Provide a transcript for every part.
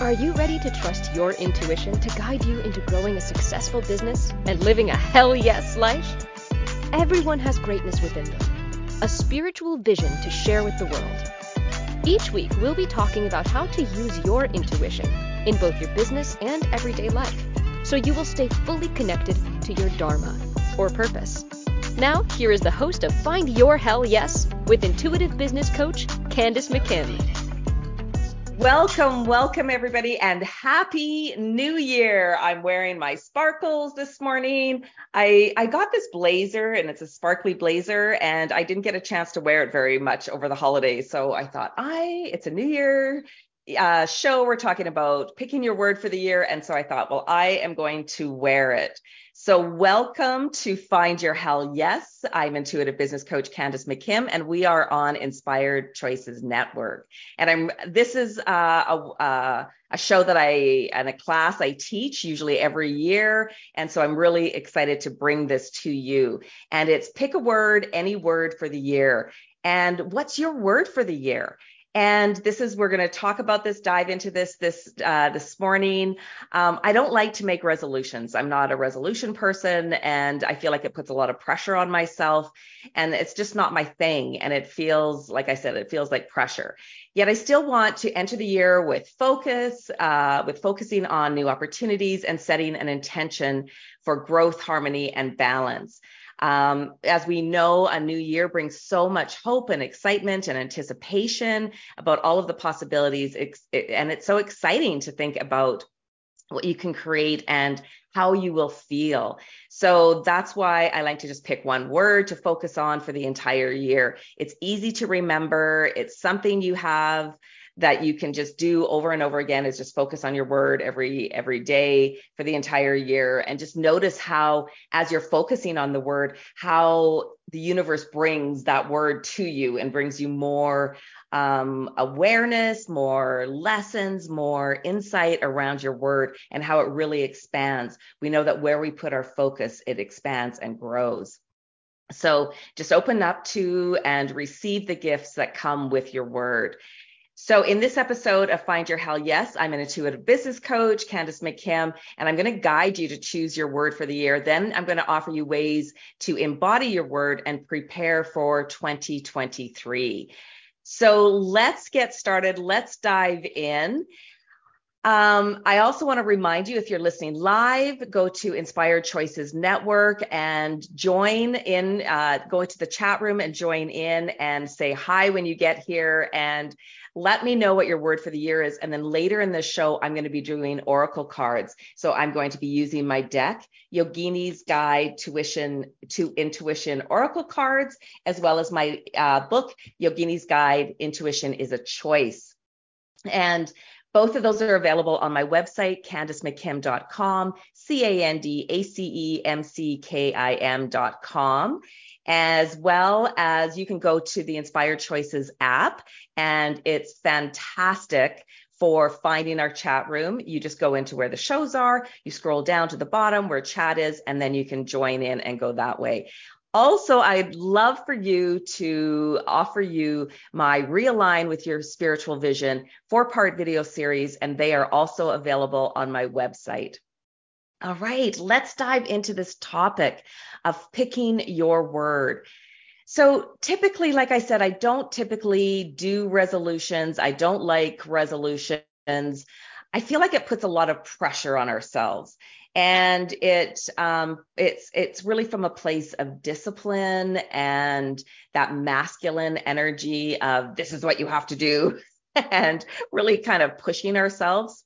Are you ready to trust your intuition to guide you into growing a successful business and living a hell yes life? Everyone has greatness within them, a spiritual vision to share with the world. Each week, we'll be talking about how to use your intuition in both your business and everyday life so you will stay fully connected to your Dharma or purpose. Now, here is the host of Find Your Hell Yes with intuitive business coach Candace McKim. Welcome, welcome everybody, and happy new year. I'm wearing my sparkles this morning. I I got this blazer and it's a sparkly blazer and I didn't get a chance to wear it very much over the holidays. So I thought, I it's a new year uh, show. We're talking about picking your word for the year. And so I thought, well, I am going to wear it. So, welcome to Find Your Hell Yes. I'm intuitive business coach Candace McKim, and we are on Inspired Choices Network. And I'm this is uh, a, uh, a show that I and a class I teach usually every year, and so I'm really excited to bring this to you. And it's pick a word, any word for the year. And what's your word for the year? And this is we're going to talk about this, dive into this this uh, this morning. Um, I don't like to make resolutions. I'm not a resolution person, and I feel like it puts a lot of pressure on myself, and it's just not my thing. And it feels like I said, it feels like pressure. Yet I still want to enter the year with focus, uh, with focusing on new opportunities and setting an intention for growth, harmony, and balance. Um, as we know, a new year brings so much hope and excitement and anticipation about all of the possibilities. And it's so exciting to think about what you can create and how you will feel. So that's why I like to just pick one word to focus on for the entire year. It's easy to remember, it's something you have that you can just do over and over again is just focus on your word every every day for the entire year. And just notice how as you're focusing on the word how the universe brings that word to you and brings you more um, awareness more lessons more insight around your word and how it really expands. We know that where we put our focus it expands and grows. So just open up to and receive the gifts that come with your word so, in this episode of Find Your Hell Yes, I'm an intuitive business coach, Candace McKim, and I'm going to guide you to choose your word for the year. Then I'm going to offer you ways to embody your word and prepare for 2023. So, let's get started. Let's dive in. Um, I also want to remind you if you're listening live, go to Inspired Choices Network and join in, uh, go into the chat room and join in and say hi when you get here. And let me know what your word for the year is. And then later in the show, I'm going to be doing oracle cards. So I'm going to be using my deck, Yogini's Guide Tuition to Intuition Oracle cards, as well as my uh, book, Yogini's Guide Intuition is a Choice. And both of those are available on my website, candacemckim.com, C A N D A C E M C K I M.com as well as you can go to the Inspired Choices app, and it's fantastic for finding our chat room. You just go into where the shows are, you scroll down to the bottom where chat is, and then you can join in and go that way. Also, I'd love for you to offer you my Realign with Your Spiritual Vision four part video series, and they are also available on my website. All right, let's dive into this topic of picking your word. So typically, like I said, I don't typically do resolutions. I don't like resolutions. I feel like it puts a lot of pressure on ourselves. And it um, it's it's really from a place of discipline and that masculine energy of this is what you have to do, and really kind of pushing ourselves.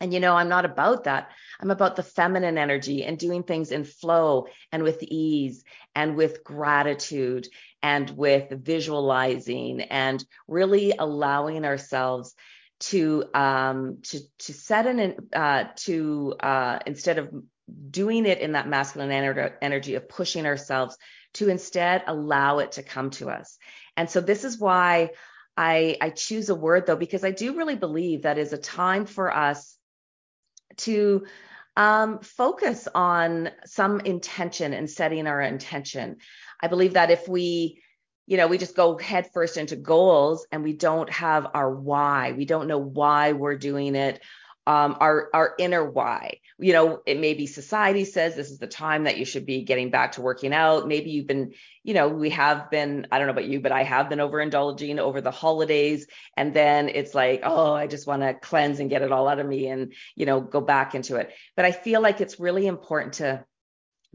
And you know, I'm not about that. I'm about the feminine energy and doing things in flow and with ease and with gratitude and with visualizing and really allowing ourselves to um to to set an uh to uh instead of doing it in that masculine energy of pushing ourselves to instead allow it to come to us. And so this is why I I choose a word though because I do really believe that is a time for us to um, focus on some intention and setting our intention. I believe that if we you know, we just go headfirst into goals and we don't have our why. We don't know why we're doing it. Um, our our inner why. You know, it maybe society says this is the time that you should be getting back to working out. Maybe you've been, you know, we have been. I don't know about you, but I have been overindulging over the holidays, and then it's like, oh, I just want to cleanse and get it all out of me, and you know, go back into it. But I feel like it's really important to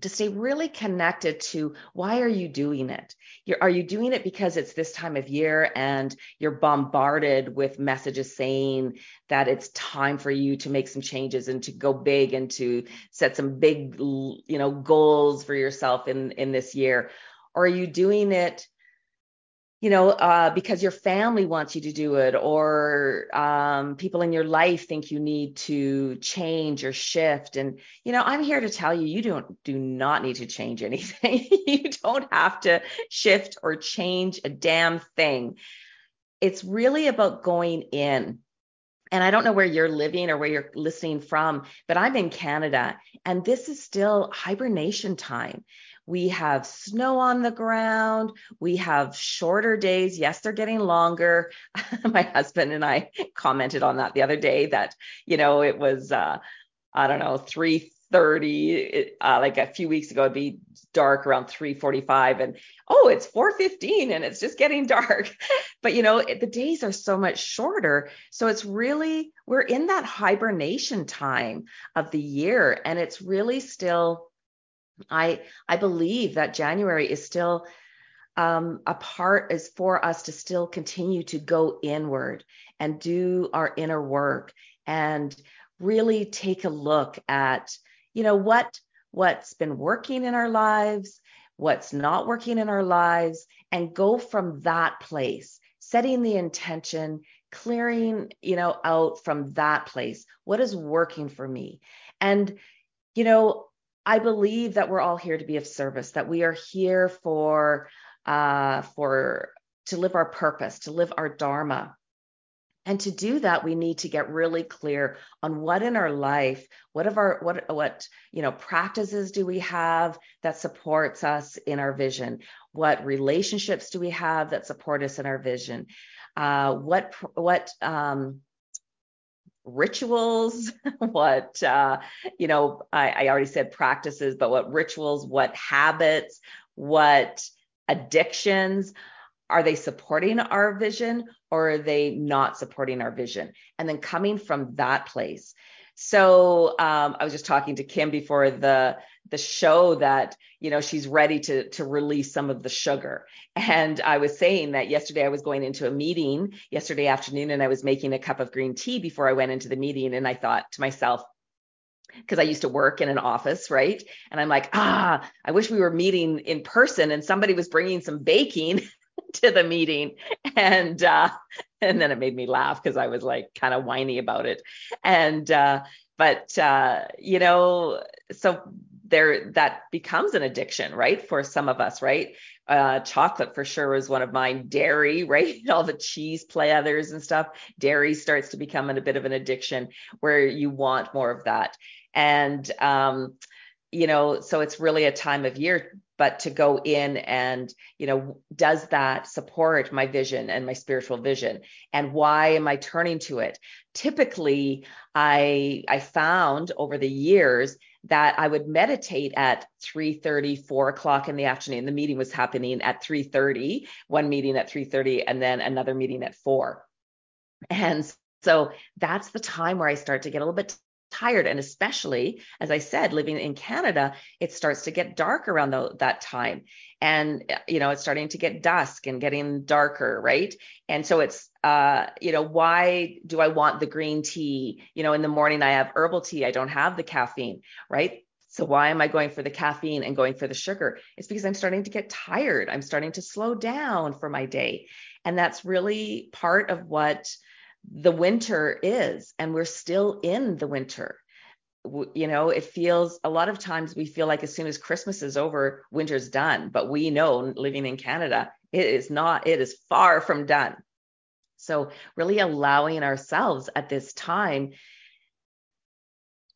to stay really connected to why are you doing it? You're, are you doing it because it's this time of year and you're bombarded with messages saying that it's time for you to make some changes and to go big and to set some big you know goals for yourself in in this year? Or are you doing it you know, uh, because your family wants you to do it, or um, people in your life think you need to change or shift. And you know, I'm here to tell you, you don't do not need to change anything. you don't have to shift or change a damn thing. It's really about going in. And I don't know where you're living or where you're listening from, but I'm in Canada, and this is still hibernation time. We have snow on the ground. We have shorter days. Yes, they're getting longer. My husband and I commented on that the other day that, you know, it was, uh, I don't know, 3:30 uh, like a few weeks ago it'd be dark around 3:45 and oh it's 4:15 and it's just getting dark. But you know it, the days are so much shorter. So it's really we're in that hibernation time of the year and it's really still I I believe that January is still um, a part is for us to still continue to go inward and do our inner work and really take a look at you know what what's been working in our lives what's not working in our lives and go from that place setting the intention clearing you know out from that place what is working for me and you know I believe that we're all here to be of service, that we are here for uh, for to live our purpose, to live our dharma. And to do that, we need to get really clear on what in our life, what of our what what you know practices do we have that supports us in our vision? What relationships do we have that support us in our vision? Uh, what what um, rituals, what, uh, you know, I, I already said practices, but what rituals, what habits, what addictions, are they supporting our vision or are they not supporting our vision? And then coming from that place. So um, I was just talking to Kim before the the show that you know she's ready to to release some of the sugar and i was saying that yesterday i was going into a meeting yesterday afternoon and i was making a cup of green tea before i went into the meeting and i thought to myself because I used to work in an office, right? And I'm like, ah, I wish we were meeting in person and somebody was bringing some baking to the meeting. And uh, and then it made me laugh because I was like kind of whiny about it. And uh, but uh, you know, so there that becomes an addiction, right? For some of us, right? Uh, chocolate for sure was one of mine. Dairy, right? All the cheese platters and stuff. Dairy starts to become a bit of an addiction where you want more of that. And um, you know, so it's really a time of year but to go in and you know does that support my vision and my spiritual vision? And why am i turning to it? Typically i i found over the years that i would meditate at 3 30 4 o'clock in the afternoon. The meeting was happening at 3 30 one meeting at 3 30 and then another meeting at 4 and so that's the time where i start to get a little bit tired. And especially as i said living in canada it starts to get dark around the, that time. And you know it's starting to get dusk and getting darker right? And so it's uh you know why do i want the green tea? You know in the morning i have herbal tea. I don't have the caffeine right? So why am i going for the caffeine and going for the sugar? It's because i'm starting to get tired. I'm starting to slow down for my day. And that's really part of what the winter is and we're still in the winter. You know it feels a lot of times we feel like as soon as christmas is over winter's done but we know living in canada it is not it is far from done. So really allowing ourselves at this time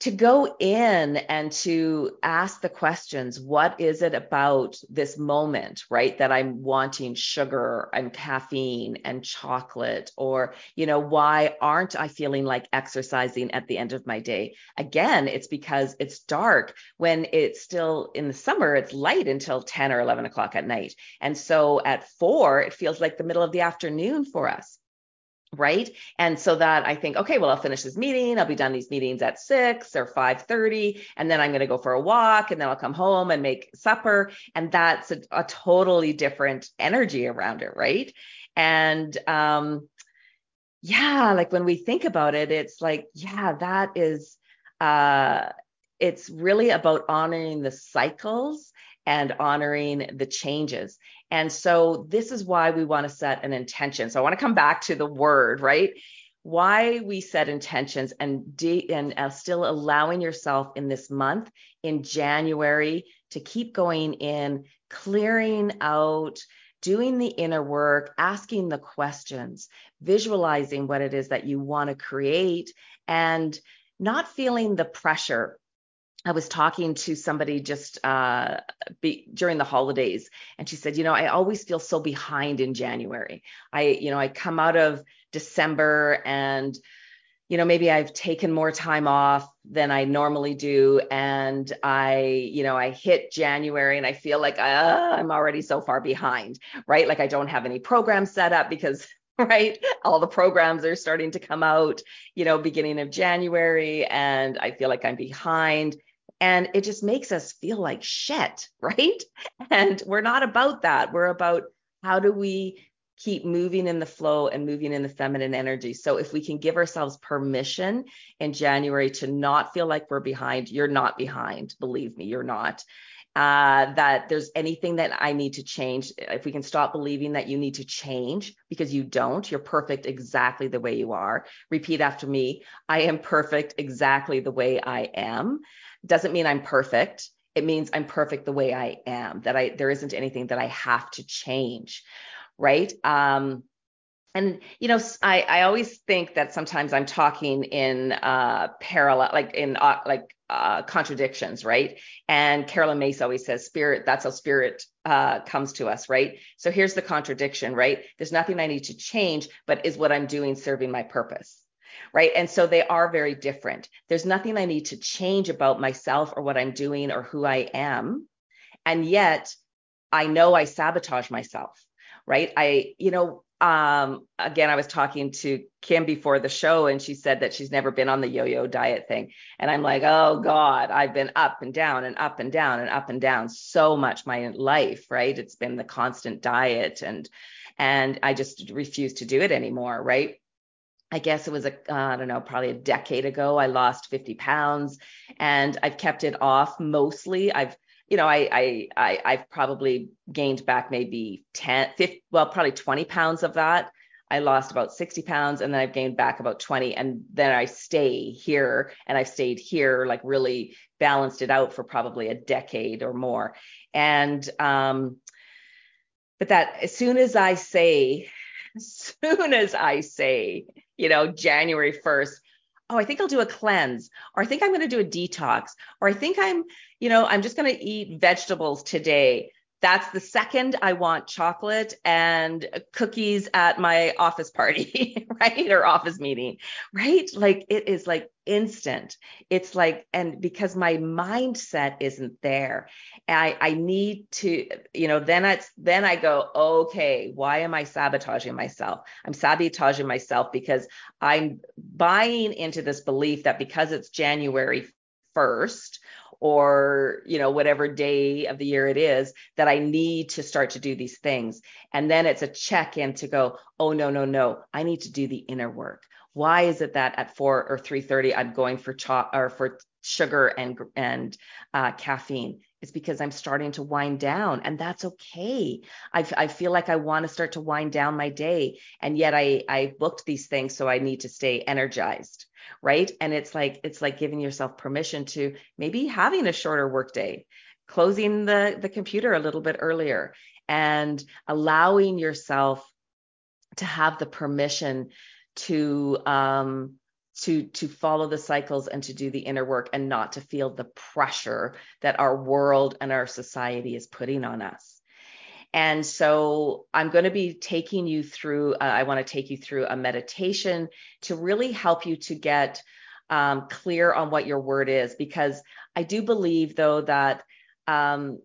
to go in and to ask the questions what is it about this moment right that i'm wanting sugar and caffeine and chocolate? Or you know why aren't i feeling like exercising at the end of my day? Again it's because it's dark when it's still in the summer it's light until 10 or 11 o'clock at night. And so at four it feels like the middle of the afternoon for us right? And so that i think okay well i'll finish this meeting. I'll be done these meetings at 6 or 5.30 and then i'm going to go for a walk and then i'll come home and make supper. And that's a, a totally different energy around it right? And um yeah like when we think about it it's like yeah that is uh it's really about honoring the cycles and honoring the changes. And so this is why we want to set an intention. So I want to come back to the word, right? Why we set intentions and de- and uh, still allowing yourself in this month in January to keep going in, clearing out, doing the inner work, asking the questions, visualizing what it is that you want to create and not feeling the pressure I was talking to somebody just uh, be, during the holidays, and she said, you know, I always feel so behind in January. I, you know, I come out of December and, you know, maybe I've taken more time off than I normally do, and I, you know, I hit January and I feel like uh, I'm already so far behind, right? Like I don't have any programs set up because right? All the programs are starting to come out, you know, beginning of January, and I feel like I'm behind. And it just makes us feel like shit, right? And we're not about that. We're about how do we keep moving in the flow and moving in the feminine energy. So if we can give ourselves permission in January to not feel like we're behind, you're not behind. Believe me, you're not. Uh, that there's anything that I need to change. If we can stop believing that you need to change because you don't, you're perfect exactly the way you are. Repeat after me I am perfect exactly the way I am doesn't mean I'm perfect. It means I'm perfect the way I am, that I there isn't anything that I have to change. Right. Um, and you know I, I always think that sometimes i'm talking in uh parallel like in uh, like uh contradictions right and carolyn Myss always says spirit that's how spirit uh comes to us right so here's the contradiction right there's nothing i need to change but is what i'm doing serving my purpose right? And so they are very different. There's nothing I need to change about myself or what I'm doing or who I am. And yet I know I sabotage myself, right? I, you know, um, again, I was talking to Kim before the show and she said that she's never been on the yo-yo diet thing. And I'm like, oh God, I've been up and down and up and down and up and down so much my life, right? It's been the constant diet and and I just refuse to do it anymore, right? I guess it was a uh, I don't know, probably a decade ago. I lost 50 pounds and I've kept it off mostly. I've you know, I, I, I, I've probably gained back maybe 10, 50, well, probably 20 pounds of that. I lost about 60 pounds and then I've gained back about 20. And then I stay here and I've stayed here, like really balanced it out for probably a decade or more. And, um, but that as soon as I say as soon as I say, you know, January 1st, oh, I think I'll do a cleanse, or I think I'm going to do a detox, or I think I'm, you know, I'm just going to eat vegetables today that's the second I want chocolate and cookies at my office party, right? Or office meeting, right? Like it is like instant. It's like, and because my mindset isn't there, I, I need to, you know, then it's, then I go, okay, why am I sabotaging myself? I'm sabotaging myself because I'm buying into this belief that because it's January 1st or you know whatever day of the year it is that i need to start to do these things. And then it's a check in to go oh no no no i need to do the inner work. Why is it that at 4 or 3:30 i'm going for cho- or for sugar and and uh, caffeine? It's because i'm starting to wind down and that's okay. I, I feel like i want to start to wind down my day and yet i i booked these things so i need to stay energized right and it's like it's like giving yourself permission to maybe having a shorter workday closing the the computer a little bit earlier and allowing yourself to have the permission to um to to follow the cycles and to do the inner work and not to feel the pressure that our world and our society is putting on us. And so I'm going to be taking you through, uh, I want to take you through a meditation to really help you to get um, clear on what your word is, because I do believe, though, that um,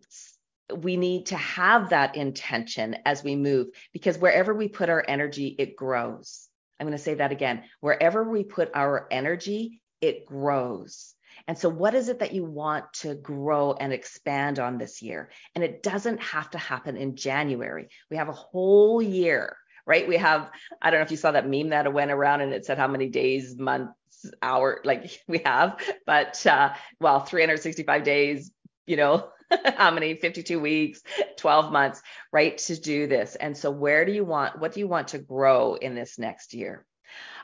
we need to have that intention as we move, because wherever we put our energy, it grows. I'm going to say that again. Wherever we put our energy, it grows. And so, what is it that you want to grow and expand on this year? And it doesn't have to happen in January. We have a whole year, right? We have, I don't know if you saw that meme that went around and it said how many days, months, hour, like we have, but uh, well, 365 days, you know, how many 52 weeks 12 months right to do this and so where do you want what do you want to grow in this next year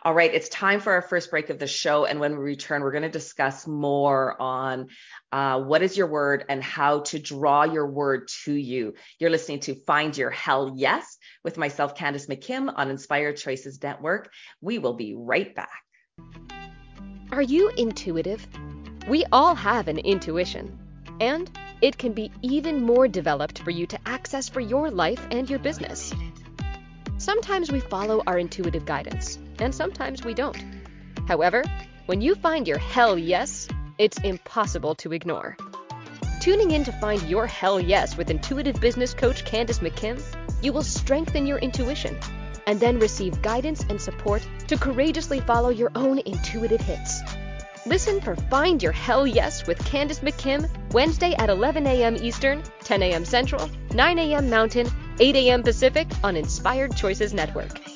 all right, it's time for our first break of the show. And when we return, we're going to discuss more on uh, what is your word and how to draw your word to you. You're listening to Find Your Hell Yes with myself, Candace McKim on Inspired Choices Network. We will be right back. Are you intuitive? We all have an intuition, and it can be even more developed for you to access for your life and your business. Sometimes we follow our intuitive guidance and sometimes we don't. However, when you find your hell yes, it's impossible to ignore. Tuning in to find your hell yes with intuitive business coach Candace McKim, you will strengthen your intuition and then receive guidance and support to courageously follow your own intuitive hits. Listen for Find Your Hell Yes with Candace McKim Wednesday at 11 a.m. Eastern, 10 a.m. Central, 9 a.m. Mountain, 8 a.m. Pacific on Inspired Choices Network.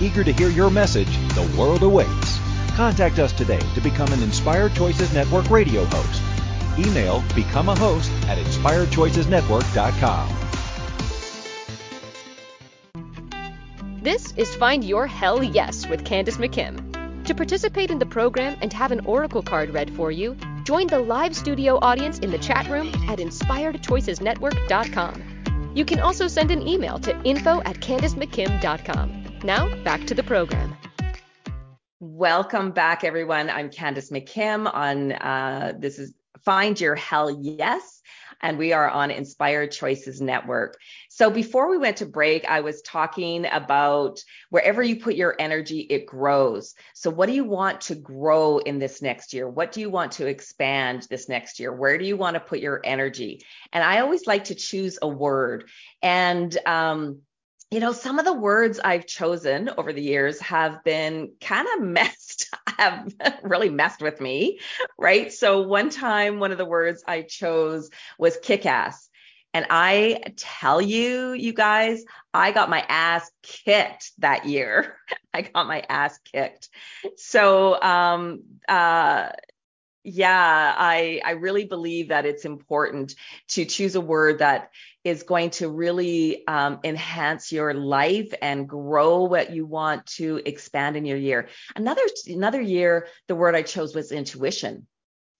Eager to hear your message, the world awaits. Contact us today to become an Inspired Choices Network radio host. Email become a host at inspiredchoicesnetwork.com. This is Find Your Hell Yes with Candace McKim. To participate in the program and have an Oracle card read for you, join the live studio audience in the chat room at inspiredchoicesnetwork.com. You can also send an email to info at candacemckim.com. Now, back to the program. Welcome back, everyone. I'm Candace McKim on uh, this is Find Your Hell Yes, and we are on Inspired Choices Network. So before we went to break, I was talking about wherever you put your energy, it grows. So what do you want to grow in this next year? What do you want to expand this next year? Where do you want to put your energy? And I always like to choose a word. And um, you know, some of the words I've chosen over the years have been kind of messed, have really messed with me, right? So one time, one of the words I chose was kick ass. And I tell you, you guys, I got my ass kicked that year. I got my ass kicked. So, um, uh, yeah, I I really believe that it's important to choose a word that is going to really um, enhance your life and grow what you want to expand in your year. Another another year, the word I chose was intuition.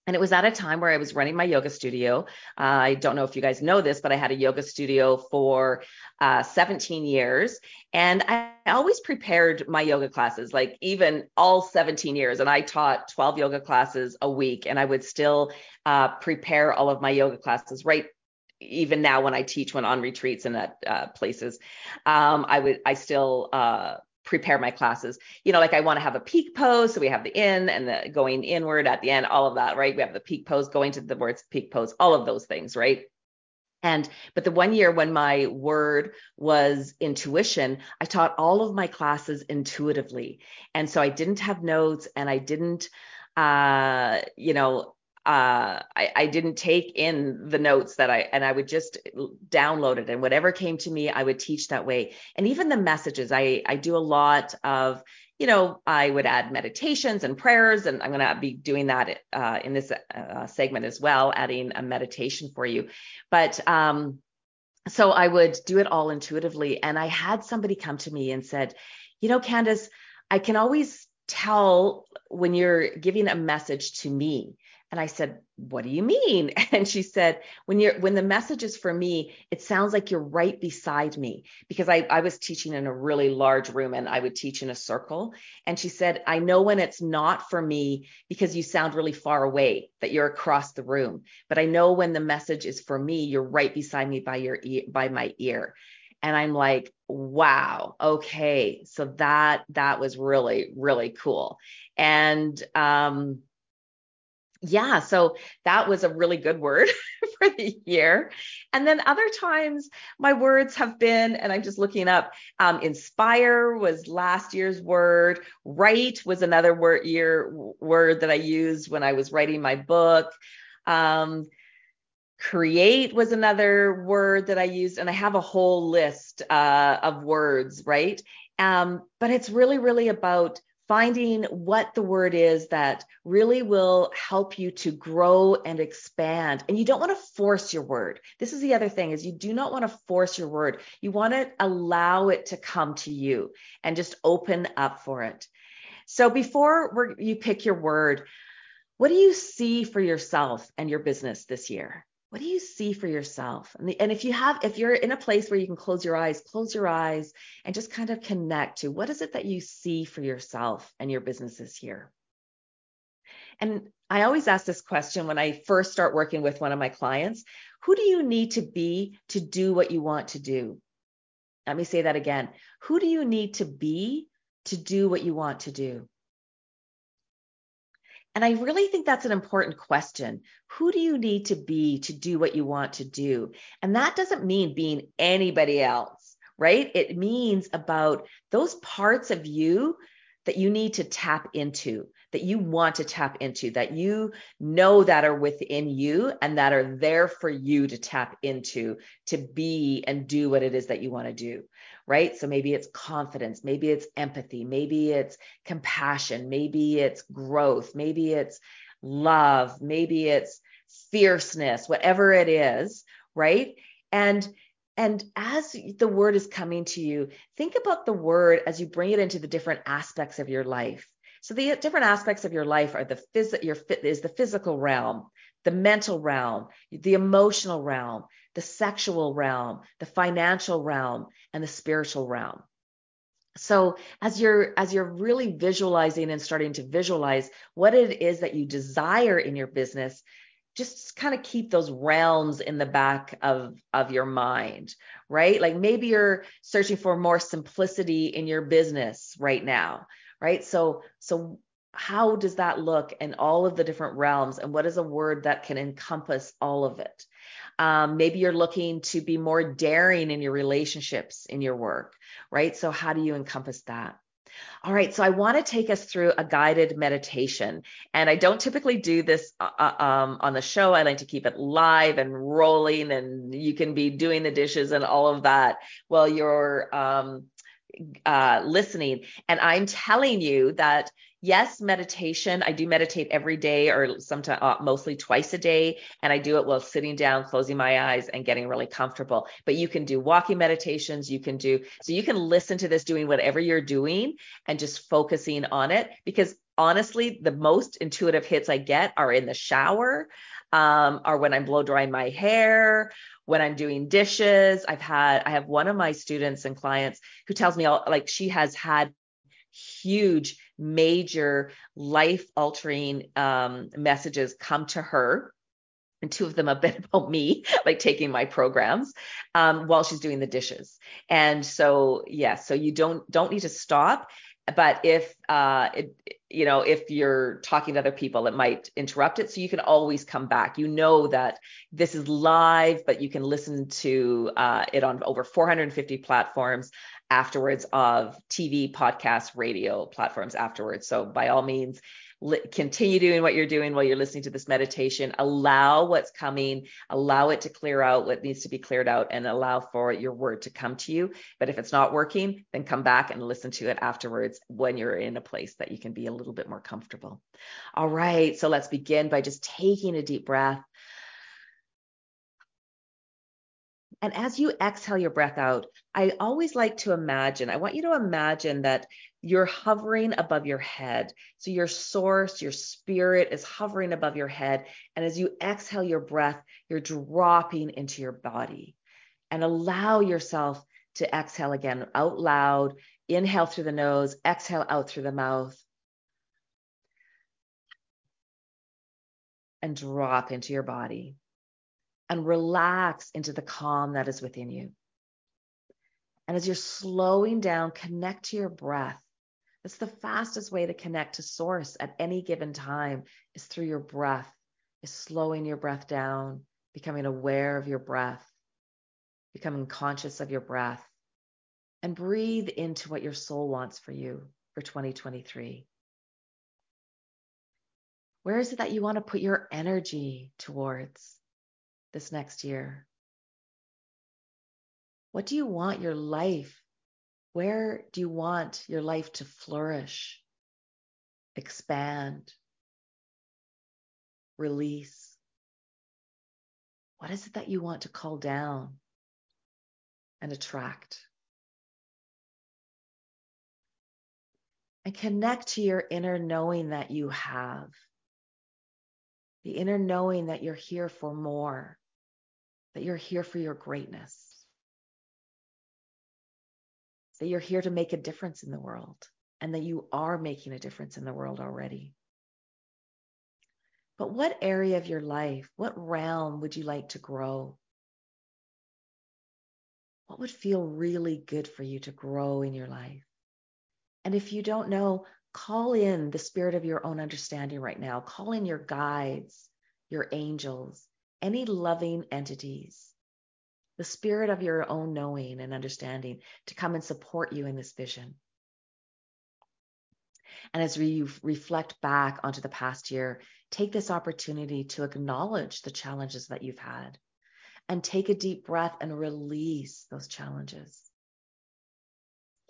And it was at a time where I was running my yoga studio. Uh, I don't know if you guys know this, but I had a yoga studio for uh, 17 years. And I always prepared my yoga classes, like even all 17 years. And I taught 12 yoga classes a week, and I would still uh, prepare all of my yoga classes right even now when I teach when on retreats and at uh, places, um, I would I still uh, prepare my classes. You know, like I want to have a peak pose, so we have the in and the going inward at the end, all of that, right? We have the peak pose going to the words peak pose, all of those things, right? And but the one year when my word was intuition, I taught all of my classes intuitively. And so I didn't have notes and I didn't uh, you know, uh, I, I didn't take in the notes that I and I would just download it and whatever came to me I would teach that way. And even the messages I I do a lot of you know I would add meditations and prayers and I'm going to be doing that uh, in this uh, segment as well adding a meditation for you. But um so I would do it all intuitively and I had somebody come to me and said you know Candace I can always tell when you're giving a message to me and I said, "What do you mean?" And she said, "When you're when the message is for me, it sounds like you're right beside me because I I was teaching in a really large room and I would teach in a circle." And she said, "I know when it's not for me because you sound really far away, that you're across the room. But I know when the message is for me, you're right beside me by your by my ear." And I'm like, "Wow, okay." So that that was really really cool. And um yeah, so that was a really good word for the year. And then other times my words have been, and I'm just looking up, um, inspire was last year's word. Write was another word year word that I used when I was writing my book. Um, create was another word that I used, and I have a whole list uh, of words, right? Um, but it's really, really about finding what the word is that really will help you to grow and expand. And you don't want to force your word. This is the other thing is you do not want to force your word. You want to allow it to come to you and just open up for it. So before you pick your word what do you see for yourself and your business this year what do you see for yourself? And, the, and, if you have if you're in a place where you can close your eyes close your eyes and just kind of connect to what is it that you see for yourself and your businesses here? And i always ask this question when i first start working with one of my clients who do you need to be to do what you want to do? Let me say that again. Who do you need to be to do what you want to do and I really think that's an important question. Who do you need to be to do what you want to do? And that doesn't mean being anybody else, right? It means about those parts of you that you need to tap into, that you want to tap into, that you know that are within you and that are there for you to tap into to be and do what it is that you want to do right? So maybe it's confidence, maybe it's empathy, maybe it's compassion, maybe it's growth, maybe it's love, maybe it's fierceness, whatever it is, right? And and as the word is coming to you, think about the word as you bring it into the different aspects of your life. So the different aspects of your life are the phys- your is the physical realm, the mental realm, the emotional realm, the sexual realm, the financial realm, and the spiritual realm. So as you're as you're really visualizing and starting to visualize what it is that you desire in your business, just kind of keep those realms in the back of of your mind, right? Like maybe you're searching for more simplicity in your business right now, right? So so how does that look in all of the different realms and what is a word that can encompass all of it um, maybe you're looking to be more daring in your relationships in your work right so how do you encompass that all right, so I want to take us through a guided meditation. And I don't typically do this uh, uh, um, on the show. I like to keep it live and rolling, and you can be doing the dishes and all of that while you're um, uh, listening. And I'm telling you that yes, meditation. I do meditate every day or sometimes uh, mostly twice a day. And I do it while sitting down, closing my eyes and getting really comfortable. But you can do walking meditations. You can do, so you can listen to this doing whatever you're doing and just focusing on it because honestly, the most intuitive hits I get are in the shower, um, or when I'm blow drying my hair, when I'm doing dishes. I've had, I have one of my students and clients who tells me all, like she has had huge, major life altering um, messages come to her. And two of them have been about me, like taking my programs um, while she's doing the dishes. And so, yes, yeah, so you don't don't need to stop but if uh, it, you know if you're talking to other people it might interrupt it so you can always come back you know that this is live but you can listen to uh, it on over 450 platforms afterwards of tv podcast radio platforms afterwards so by all means continue doing what you're doing while you're listening to this meditation. Allow what's coming, allow it to clear out what needs to be cleared out, and allow for your word to come to you. But if it's not working, then come back and listen to it afterwards when you're in a place that you can be a little bit more comfortable. All right, so let's begin by just taking a deep breath. And as you exhale your breath out, I always like to imagine, I want you to imagine that you're hovering above your head. So your source, your spirit is hovering above your head. And as you exhale your breath, you're dropping into your body. And allow yourself to exhale again out loud. Inhale through the nose, exhale out through the mouth. And drop into your body and relax into the calm that is within you. And as you're slowing down, connect to your breath. That's the fastest way to connect to source at any given time is through your breath, is slowing your breath down, becoming aware of your breath, becoming conscious of your breath, and breathe into what your soul wants for you for 2023. Where is it that you want to put your energy towards? This next year? What do you want your life? Where do you want your life to flourish, expand, release? What is it that you want to call down and attract? And connect to your inner knowing that you have, the inner knowing that you're here for more, that you're here for your greatness, that you're here to make a difference in the world, and that you are making a difference in the world already. But what area of your life, what realm would you like to grow? What would feel really good for you to grow in your life? And if you don't know, call in the spirit of your own understanding right now. Call in your guides, your angels, any loving entities, the spirit of your own knowing and understanding to come and support you in this vision. And as you reflect back onto the past year, take this opportunity to acknowledge the challenges that you've had and take a deep breath and release those challenges.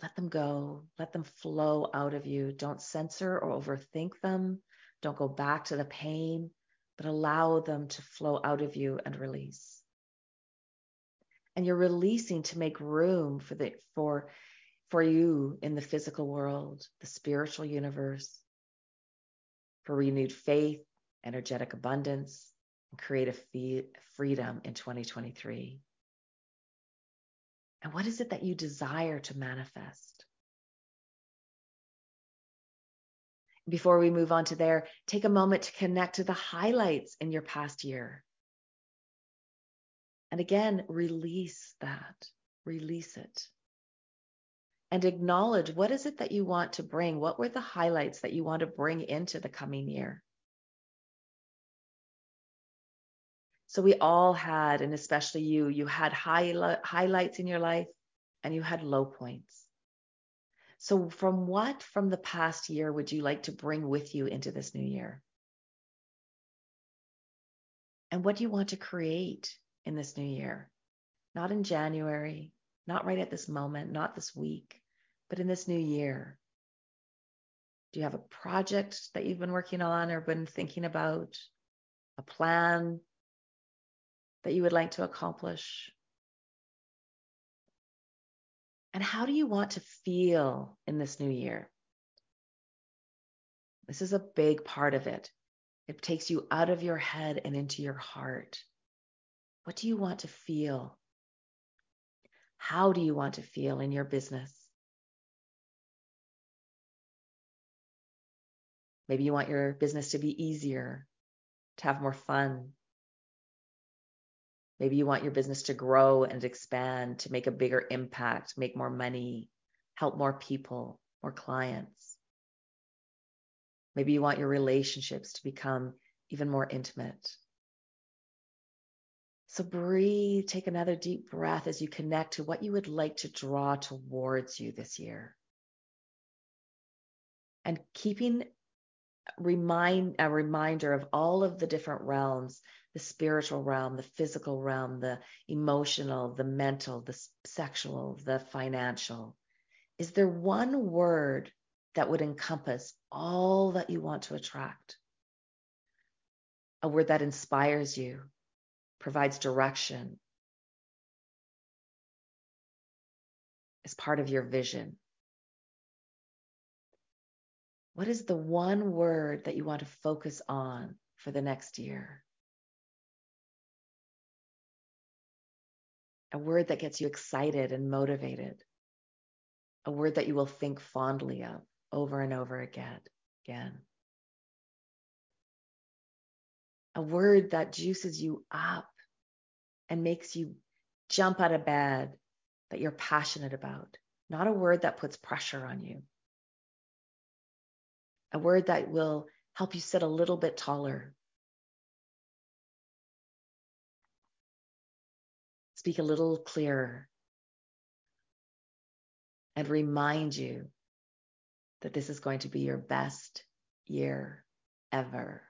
Let them go, let them flow out of you. Don't censor or overthink them. Don't go back to the pain but allow them to flow out of you and release. And you're releasing to make room for the for for you in the physical world, the spiritual universe, for renewed faith, energetic abundance, and creative freedom in 2023. And what is it that you desire to manifest? Before we move on to there, take a moment to connect to the highlights in your past year. And again, release that, release it. And acknowledge what is it that you want to bring? What were the highlights that you want to bring into the coming year? So we all had, and especially you, you had high, highlights in your life and you had low points. So, from what from the past year would you like to bring with you into this new year? And what do you want to create in this new year? Not in January, not right at this moment, not this week, but in this new year. Do you have a project that you've been working on or been thinking about? A plan that you would like to accomplish? And how do you want to feel in this new year? This is a big part of it. It takes you out of your head and into your heart. What do you want to feel? How do you want to feel in your business? Maybe you want your business to be easier, to have more fun, Maybe you want your business to grow and expand, to make a bigger impact, make more money, help more people, more clients. Maybe you want your relationships to become even more intimate. So breathe, take another deep breath as you connect to what you would like to draw towards you this year. And keeping remind a reminder of all of the different realms the spiritual realm, the physical realm, the emotional, the mental, the sexual, the financial. Is there one word that would encompass all that you want to attract? A word that inspires you, provides direction, is part of your vision. What is the one word that you want to focus on for the next year? A word that gets you excited and motivated. A word that you will think fondly of over and over again. Again. A word that juices you up and makes you jump out of bed that you're passionate about, not a word that puts pressure on you a word that will help you sit a little bit taller. Speak a little clearer and remind you that this is going to be your best year ever.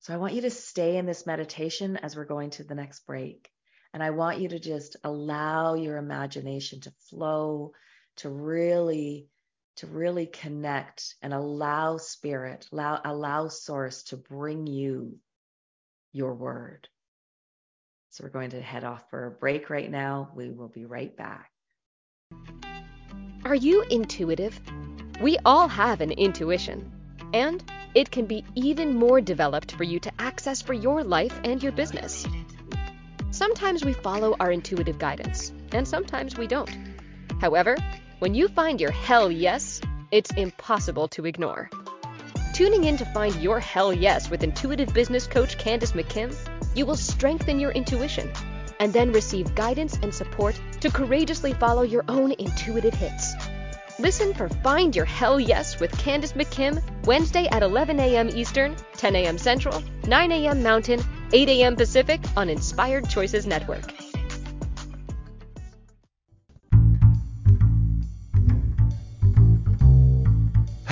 So I want you to stay in this meditation as we're going to the next break. And I want you to just allow your imagination to flow to really to really connect and allow spirit allow allow source to bring you your word. So we're going to head off for a break right now. We will be right back. Are you intuitive? We all have an intuition and it can be even more developed for you to access for your life and your business. Sometimes we follow our intuitive guidance and sometimes we don't. However when you find your hell yes, it's impossible to ignore. Tuning in to find your hell yes with intuitive business coach Candace McKim, you will strengthen your intuition and then receive guidance and support to courageously follow your own intuitive hits. Listen for Find Your Hell Yes with Candace McKim Wednesday at 11 a.m. Eastern, 10 a.m. Central, 9 a.m. Mountain, 8 a.m. Pacific on Inspired Choices Network.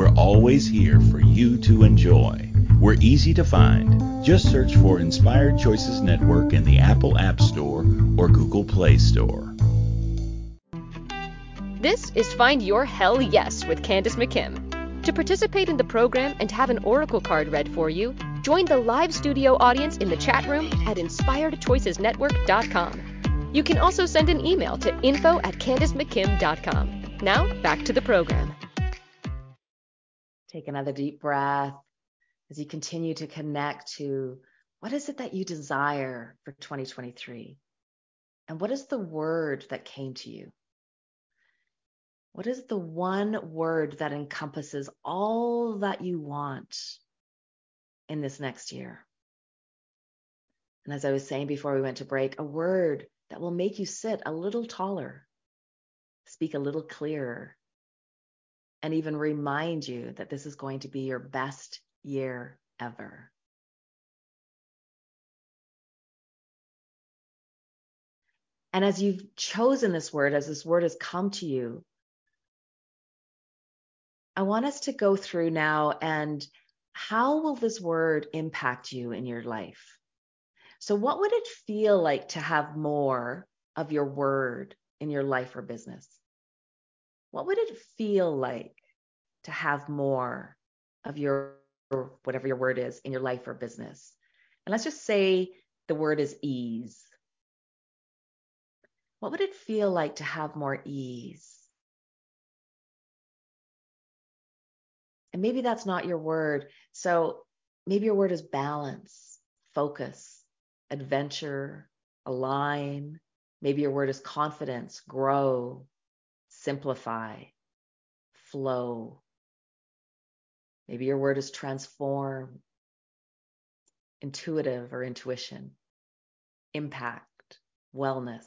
we're always here for you to enjoy. We're easy to find. Just search for Inspired Choices Network in the Apple App Store or Google Play Store. This is Find Your Hell Yes with Candace McKim. To participate in the program and have an oracle card read for you, join the live studio audience in the chat room at inspiredchoicesnetwork.com. You can also send an email to info at CandaceMcKim.com. Now, back to the program. Take another deep breath as you continue to connect to what is it that you desire for 2023? And what is the word that came to you? What is the one word that encompasses all that you want in this next year? And as I was saying before we went to break, a word that will make you sit a little taller, speak a little clearer, and even remind you that this is going to be your best year ever. And as you've chosen this word, as this word has come to you, I want us to go through now and how will this word impact you in your life? So, what would it feel like to have more of your word in your life or business? What would it feel like to have more of your, whatever your word is, in your life or business? And let's just say the word is ease. What would it feel like to have more ease? And maybe that's not your word. So maybe your word is balance, focus, adventure, align. Maybe your word is confidence, grow, simplify, flow. Maybe your word is transform, intuitive or intuition, impact, wellness,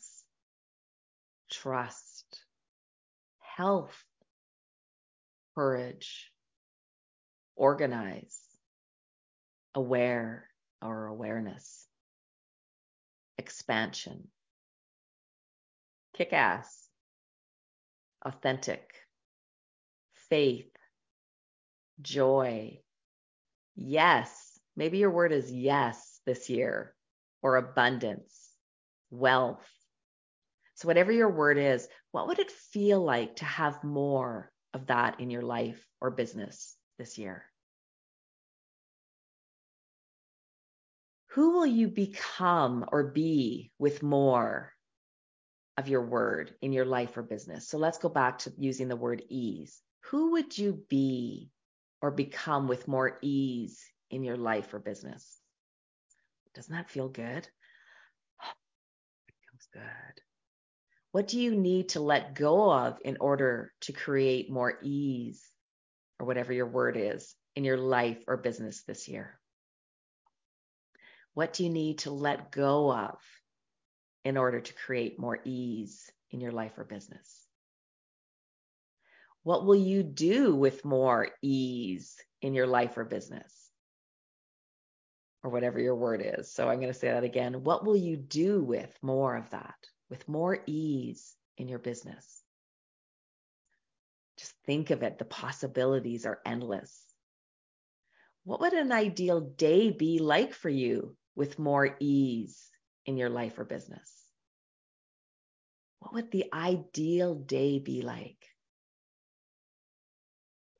trust, health, courage, organize, aware or awareness, expansion, kick ass, authentic, faith, joy, yes. Maybe your word is yes this year, or abundance, wealth. So, whatever your word is, what would it feel like to have more of that in your life or business this year? Who will you become or be with more of your word in your life or business? So let's go back to using the word ease. Who would you be or become with more ease in your life or business? Doesn't that feel good? It feels good. What do you need to let go of in order to create more ease or whatever your word is in your life or business this year? What do you need to let go of in order to create more ease in your life or business? What will you do with more ease in your life or business? Or whatever your word is. So I'm going to say that again. What will you do with more of that, with more ease in your business? Just think of it. The possibilities are endless. What would an ideal day be like for you with more ease in your life or business? What would the ideal day be like?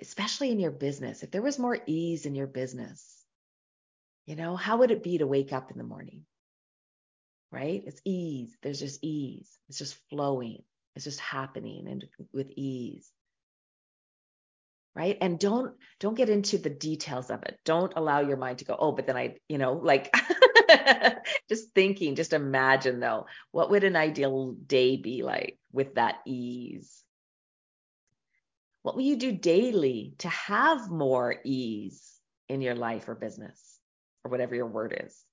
especially in your business, if there was more ease in your business, you know, how would it be to wake up in the morning? Right? It's ease. There's just ease. It's just flowing. It's just happening and with ease. Right? And don't don't get into the details of it. Don't allow your mind to go, "Oh, but then I, you know, like just thinking, just imagine though, what would an ideal day be like with that ease? What will you do daily to have more ease in your life or business or whatever your word is?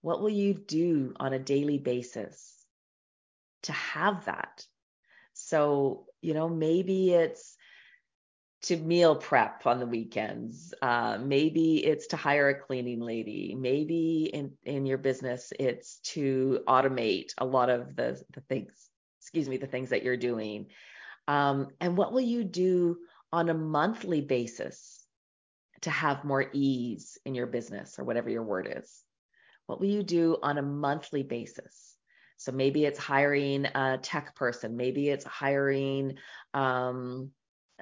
What will you do on a daily basis to have that? So, you know, maybe it's to meal prep on the weekends. Uh, maybe it's to hire a cleaning lady. Maybe in, in your business, it's to automate a lot of the, the things, excuse me, the things that you're doing. Um, and what will you do on a monthly basis to have more ease in your business or whatever your word is? What will you do on a monthly basis? So maybe it's hiring a tech person, maybe it's hiring um,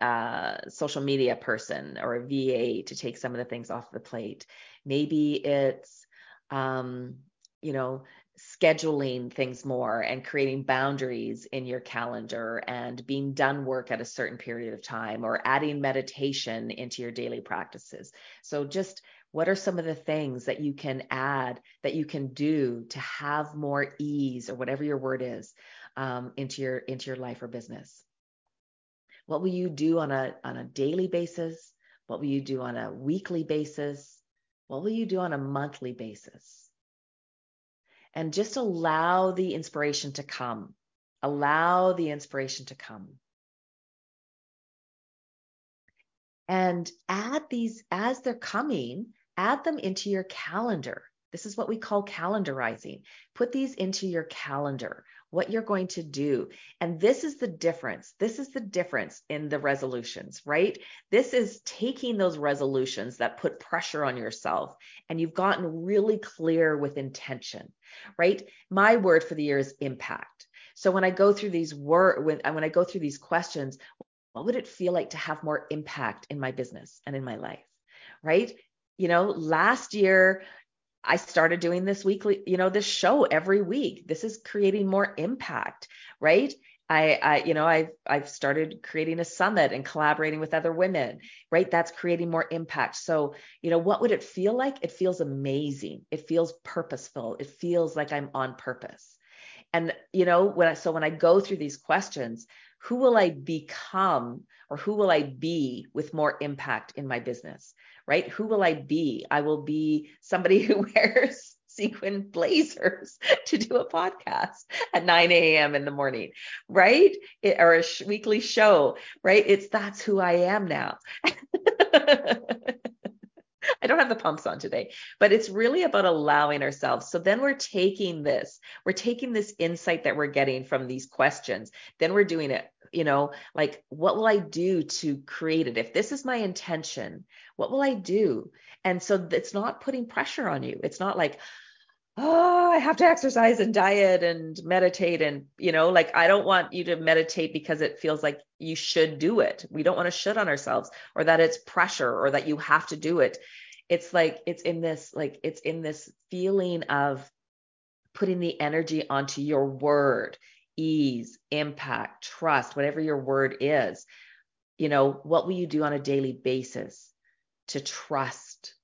a social media person or a VA to take some of the things off the plate. Maybe it's um, you know scheduling things more and creating boundaries in your calendar and being done work at a certain period of time or adding meditation into your daily practices. So, just what are some of the things that you can add that you can do to have more ease or whatever your word is um, into your into your life or business? What will you do on a on a daily basis? What will you do on a weekly basis? What will you do on a monthly basis? and just allow the inspiration to come. Allow the inspiration to come. And add these as they're coming, add them into your calendar. This is what we call calendarizing. Put these into your calendar, what you're going to do. And this is the difference. This is the difference in the resolutions, right? This is taking those resolutions that put pressure on yourself and you've gotten really clear with intention, right? My word for the year is impact. So when I go through these word when, uh, when I go through these questions, what would it feel like to have more impact in my business and in my life? Right? You know, last year I started doing this weekly, you know, this show every week. This is creating more impact, right? I, I, you know, I've I've started creating a summit and collaborating with other women, right? That's creating more impact. So, you know, what would it feel like? It feels amazing. It feels purposeful. It feels like I'm on purpose. And, you know, when I, so when I go through these questions, who will I become or who will I be with more impact in my business? Right? Who will I be? I will be somebody who wears sequin blazers to do a podcast at 9 a.m. in the morning, right? It, or a sh- weekly show, right? It's that's who I am now. Don't have the pumps on today, but it's really about allowing ourselves. So then we're taking this, we're taking this insight that we're getting from these questions, then we're doing it, you know, like, what will I do to create it? If this is my intention, what will I do? And so it's not putting pressure on you. It's not like, oh, I have to exercise and diet and meditate. And, you know, like I don't want you to meditate because it feels like you should do it. We don't want to should on ourselves or that it's pressure or that you have to do it. It's like, it's in this, like, it's in this feeling of putting the energy onto your word, ease, impact, trust, whatever your word is. You know, what will you do on a daily basis to trust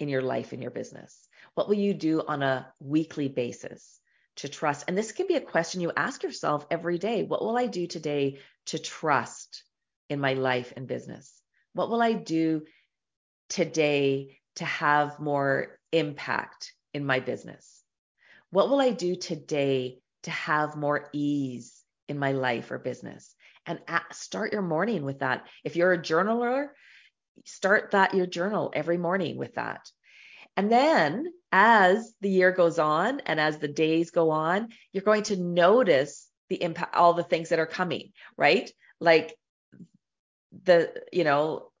in your life and your business? What will you do on a weekly basis to trust? And this can be a question you ask yourself every day. What will I do today to trust in my life and business? What will I do today to have more impact in my business? What will I do today to have more ease in my life or business? And start your morning with that. If you're a journaler, start that your journal every morning with that. And then as the year goes on and as the days go on, you're going to notice the impact, all the things that are coming, right? Like the, you know,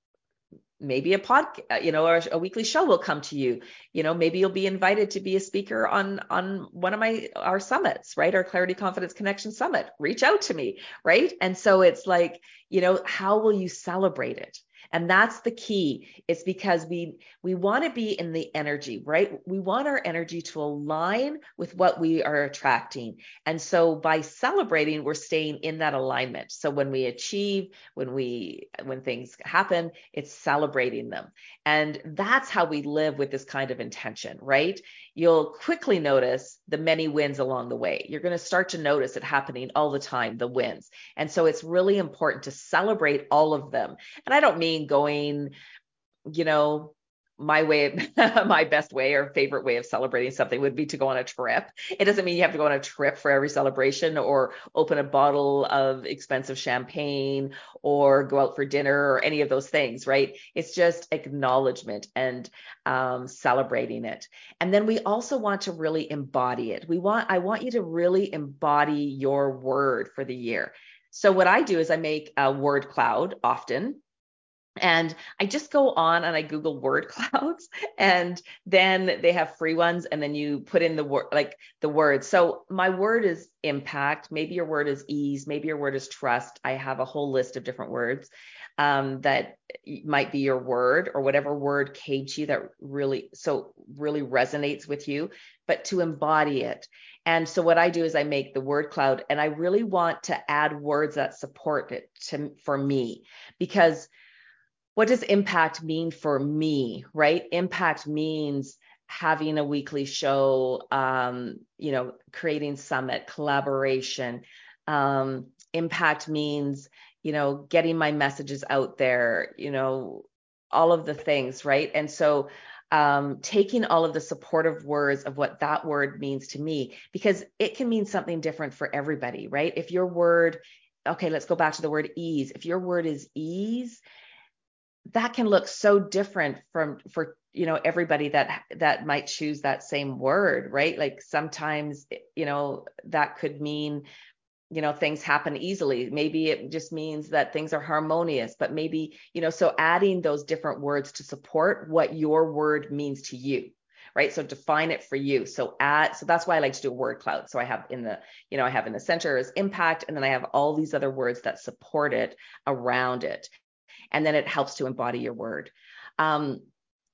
maybe a pod, uh, you know, or a weekly show will come to you. You know, maybe you'll be invited to be a speaker on on one of my our summits, right? Our Clarity Confidence Connection Summit. Reach out to me, right? And so it's like, you know, how will you celebrate it? And that's the key. It's because we we want to be in the energy, right? We want our energy to align with what we are attracting. And so by celebrating, we're staying in that alignment. So when we achieve, when we when things happen, it's celebrating them. And that's how we live with this kind of intention, right? You'll quickly notice the many wins along the way. You're going to start to notice it happening all the time, the wins. And so it's really important to celebrate all of them. And I don't mean going, you know, my way, my best way or favorite way of celebrating something would be to go on a trip. It doesn't mean you have to go on a trip for every celebration or open a bottle of expensive champagne or go out for dinner or any of those things, right? It's just acknowledgement and um, celebrating it. And then we also want to really embody it. We want, I want you to really embody your word for the year. So what I do is I make a word cloud often and I just go on and I Google word clouds and then they have free ones and then you put in the word like the word. So my word is impact. Maybe your word is ease. Maybe your word is trust. I have a whole list of different words um, that might be your word or whatever word came you that really so really resonates with you, but to embody it. And so what I do is I make the word cloud and I really want to add words that support it to for me because what does impact mean for me, right? Impact means having a weekly show, um, you know, creating summit, collaboration. Um, impact means, you know, getting my messages out there, you know, all of the things, right? And so um, taking all of the supportive words of what that word means to me, because it can mean something different for everybody, right? If your word, okay, let's go back to the word ease. If your word is ease, that can look so different from for you know everybody that that might choose that same word right? Like sometimes you know that could mean you know things happen easily. Maybe it just means that things are harmonious but maybe you know so adding those different words to support what your word means to you right? So define it for you. So add so that's why i like to do a word cloud. So i have in the you know i have in the center is impact and then i have all these other words that support it around it and then it helps to embody your word. Um,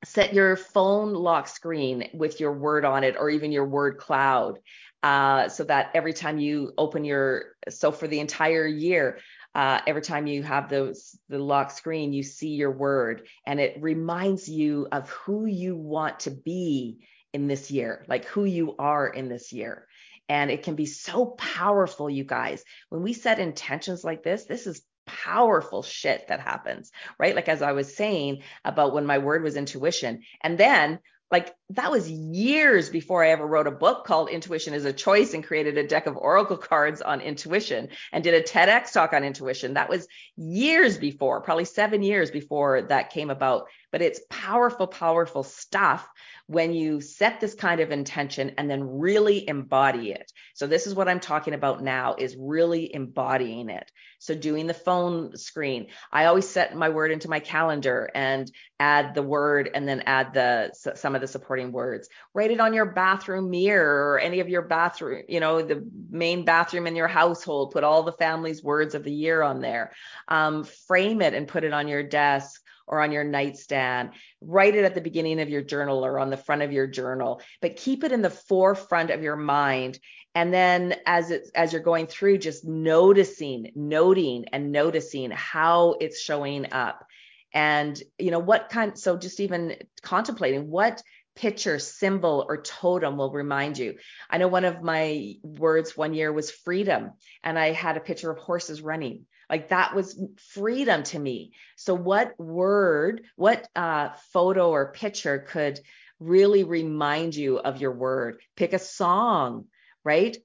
set your phone lock screen with your word on it or even your word cloud uh, so that every time you open your so for the entire year uh, every time you have those the lock screen you see your word and it reminds you of who you want to be in this year like who you are in this year And it can be so powerful, you guys. When we set intentions like this, this is powerful shit that happens, right? Like as I was saying about when my word was intuition. And then like that was years before I ever wrote a book called Intuition is a Choice and created a deck of oracle cards on intuition and did a TEDx talk on intuition. That was years before, probably seven years before that came about. But it's powerful, powerful stuff when you set this kind of intention and then really embody it. So this is what I'm talking about now is really embodying it. So doing the phone screen, I always set my word into my calendar and add the word and then add the some of the supporting words. Write it on your bathroom mirror or any of your bathroom, you know, the main bathroom in your household. Put all the family's words of the year on there. Um, frame it and put it on your desk or on your nightstand. Write it at the beginning of your journal or on the front of your journal, but keep it in the forefront of your mind. And then as it as you're going through, just noticing, noting and noticing how it's showing up. And you know, what kind so just even contemplating what picture, symbol, or totem will remind you. I know one of my words one year was freedom, and I had a picture of horses running. Like that was freedom to me. So, what word, what uh, photo or picture could really remind you of your word? Pick a song, right?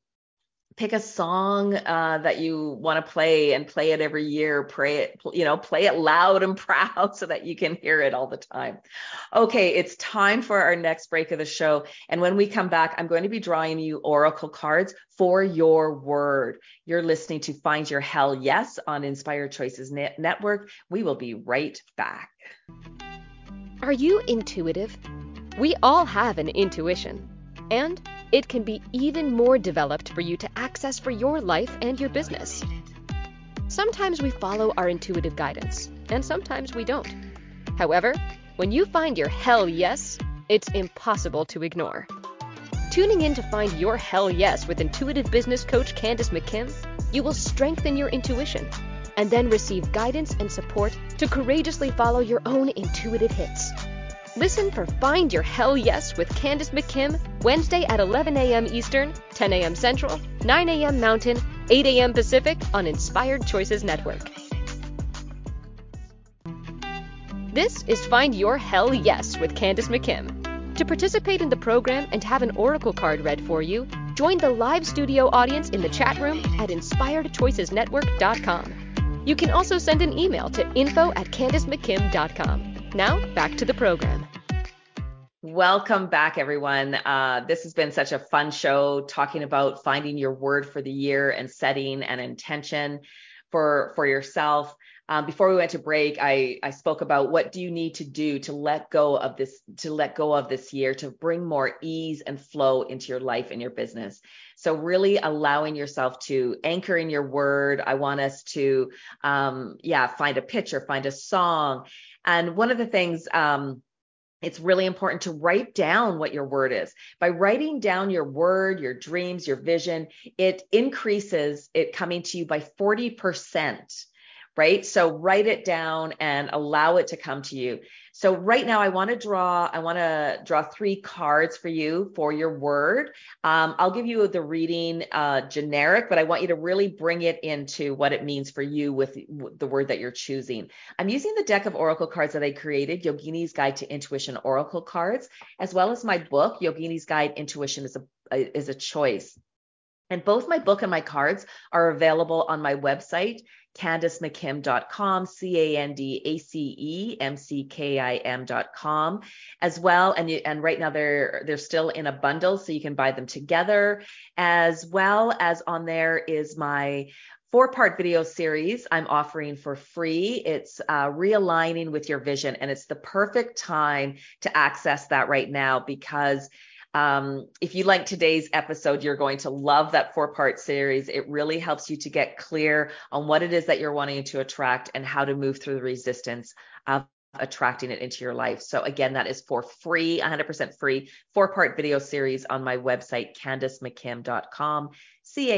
Pick a song uh, that you want to play and play it every year pray it you know play it loud and proud so that you can hear it all the time. Okay it's time for our next break of the show and when we come back i'm going to be drawing you oracle cards for your word. You're listening to find your hell yes on inspired choices Net- network. We will be right back. Are you intuitive? We all have an intuition and it can be even more developed for you to access for your life and your business. Sometimes we follow our intuitive guidance, and sometimes we don't. However, when you find your hell yes, it's impossible to ignore. Tuning in to find your hell yes with intuitive business coach Candace McKim, you will strengthen your intuition and then receive guidance and support to courageously follow your own intuitive hits. Listen for Find Your Hell Yes with Candace McKim, Wednesday at 11 a.m. Eastern, 10 a.m. Central, 9 a.m. Mountain, 8 a.m. Pacific on Inspired Choices Network. This is Find Your Hell Yes with Candace McKim. To participate in the program and have an oracle card read for you, join the live studio audience in the chat room at inspiredchoicesnetwork.com. You can also send an email to info at candacemckim.com. Now, back to the program. Welcome back, everyone. Uh, this has been such a fun show talking about finding your word for the year and setting an intention for for yourself. Um, before we went to break, I, I spoke about what do you need to do to let go of this to let go of this year to bring more ease and flow into your life and your business. So really allowing yourself to anchor in your word. I want us to um, yeah find a picture, find a song, and one of the things um, it's really important to write down what your word is. By writing down your word, your dreams, your vision, it increases it coming to you by 40% right? So write it down and allow it to come to you. So right now I want to draw, I want to draw three cards for you for your word. Um, I'll give you the reading uh, generic, but I want you to really bring it into what it means for you with the word that you're choosing. I'm using the deck of oracle cards that I created, Yogini's Guide to Intuition Oracle cards, as well as my book, Yogini's Guide Intuition is a, is a choice. And both my book and my cards are available on my website, candacemckim.com, C-A-N-D-A-C-E-M-C-K-I-M.com as well. And, you, and right now they're, they're still in a bundle, so you can buy them together as well as on there is my four part video series I'm offering for free. It's uh, realigning with your vision, and it's the perfect time to access that right now because um, if you like today's episode, you're going to love that four part series. It really helps you to get clear on what it is that you're wanting to attract and how to move through the resistance of attracting it into your life. So again, that is for free, 100% free, four part video series on my website, candacemckim.com, C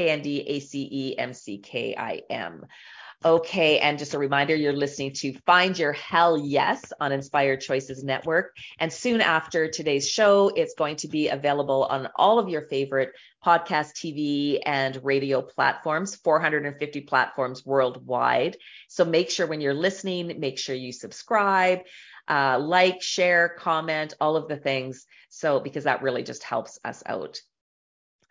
Okay, and just a reminder you're listening to Find Your Hell Yes on Inspired Choices Network. And soon after today's show, it's going to be available on all of your favorite podcast, TV, and radio platforms, 450 platforms worldwide. So make sure when you're listening, make sure you subscribe, uh, like, share, comment, all of the things. So, because that really just helps us out.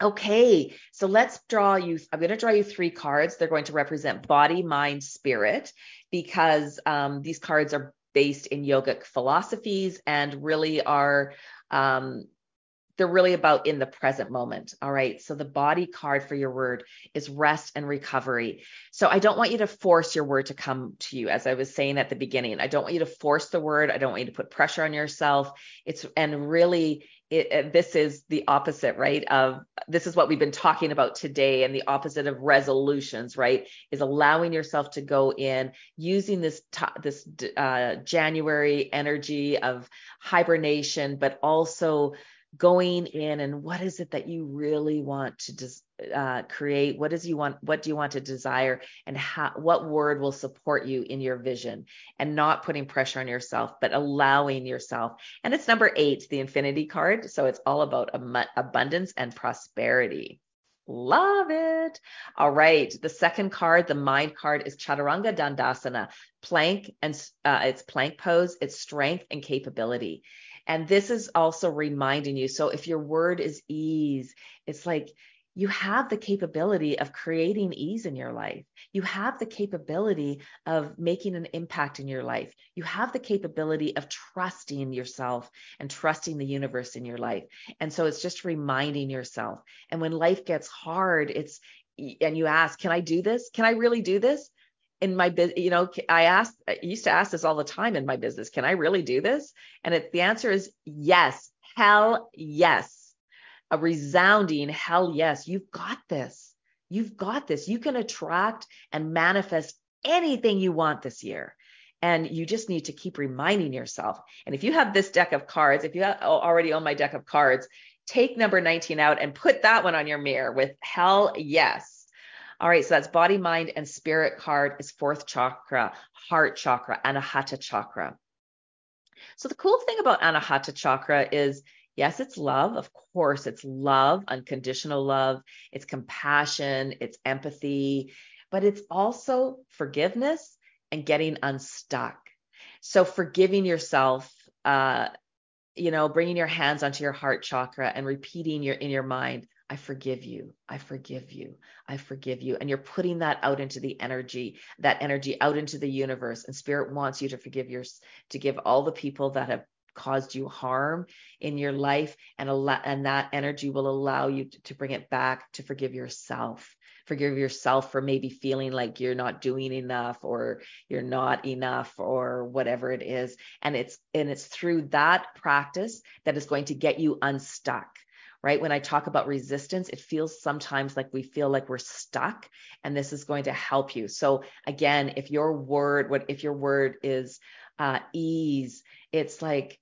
Okay, so let's draw you. I'm going to draw you three cards. They're going to represent body, mind, spirit, because um, these cards are based in yogic philosophies and really are um, they're really about in the present moment. All right. So the body card for your word is rest and recovery. So I don't want you to force your word to come to you. As I was saying at the beginning, I don't want you to force the word. I don't want you to put pressure on yourself. It's, and really, it, this is the opposite, right? Of this is what we've been talking about today, and the opposite of resolutions, right? Is allowing yourself to go in using this t- this uh, January energy of hibernation, but also going in and what is it that you really want to des- uh, create? What does you want what do you want to desire? And how what word will support you in your vision? And not putting pressure on yourself but allowing yourself. And it's number eight the infinity card. So it's all about ab- abundance and prosperity. Love it. All right. The second card, the mind card, is Chaturanga Dandasana, plank and uh, it's plank pose, it's strength and capability. And this is also reminding you. So if your word is ease, it's like you have the capability of creating ease in your life. You have the capability of making an impact in your life. You have the capability of trusting yourself and trusting the universe in your life. And so it's just reminding yourself. And when life gets hard, it's, and you ask, can I do this? Can I really do this? In my business, you know, I asked, I used to ask this all the time in my business. Can I really do this? And it, the answer is yes. Hell yes. A resounding hell yes. You've got this. You've got this. You can attract and manifest anything you want this year. And you just need to keep reminding yourself. And if you have this deck of cards, if you already own my deck of cards, take number 19 out and put that one on your mirror with hell yes all right, so that's body, mind, and spirit card is fourth chakra, heart chakra, anahata chakra. So the cool thing about anahata chakra is yes, it's love. Of course, it's love, unconditional love, it's compassion, it's empathy, but it's also forgiveness and getting unstuck. So forgiving yourself, uh, you know, bringing your hands onto your heart chakra and repeating your in your mind, I forgive you. I forgive you. I forgive you. And you're putting that out into the energy, that energy out into the universe. And spirit wants you to forgive your, to give all the people that have caused you harm in your life and allow, and that energy will allow you to, to bring it back to forgive yourself forgive yourself for maybe feeling like you're not doing enough or you're not enough or whatever it is and it's and it's through that practice that is going to get you unstuck right? When I talk about resistance, it feels sometimes like we feel like we're stuck, and this is going to help you. So again, if your word, what if your word is uh, ease, it's like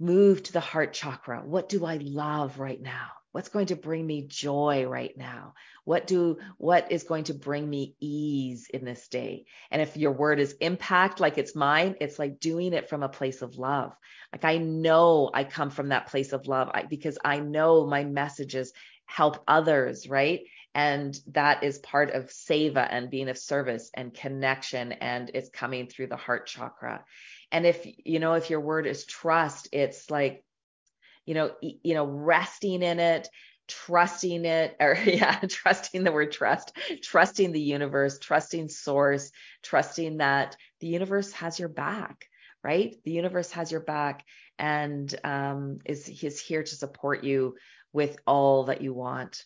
move to the heart chakra. What do I love right now? What's going to bring me joy right now? What do what is going to bring me ease in this day? And if your word is impact like it's mine it's like doing it from a place of love. Like i know i come from that place of love because i know my messages help others right? And that is part of seva and being of service and connection and it's coming through the heart chakra. And if you know if your word is trust it's like you know, you know, resting in it, trusting it, or yeah, trusting the word trust, trusting the universe, trusting source, trusting that the universe has your back, right? The universe has your back and um, is is here to support you with all that you want.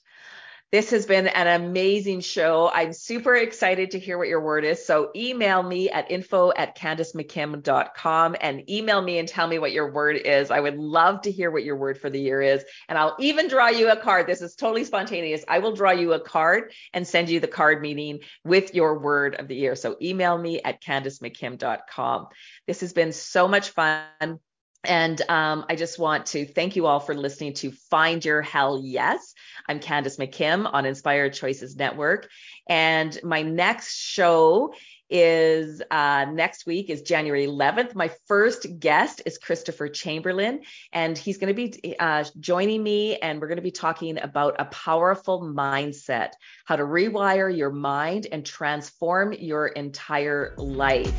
This has been an amazing show. I'm super excited to hear what your word is. So email me at info at candacemckim.com and email me and tell me what your word is. I would love to hear what your word for the year is. And I'll even draw you a card. This is totally spontaneous. I will draw you a card and send you the card meaning with your word of the year. So email me at candacemckim.com. This has been so much fun. And um, I just want to thank you all for listening to Find Your Hell Yes. I'm Candace McKim on Inspired Choices Network. And my next show is uh, next week is January 11th. My first guest is Christopher Chamberlain, and he's going to be uh, joining me, and we're going to be talking about a powerful mindset, how to rewire your mind and transform your entire life.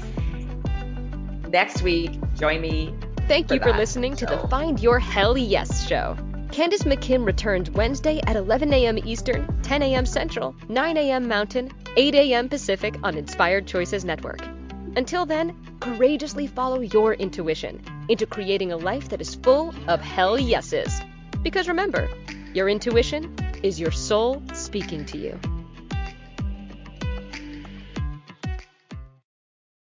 Next week, join me. Thank for you for listening to the. Find Your Hell Yes show. Candace McKim returns Wednesday at 11 a.m. Eastern, 10 a.m. Central, 9 a.m. Mountain, 8 a.m. Pacific on Inspired Choices Network. Until then, courageously follow your intuition into creating a life that is full of hell yeses. Because remember, your intuition is your soul speaking to you.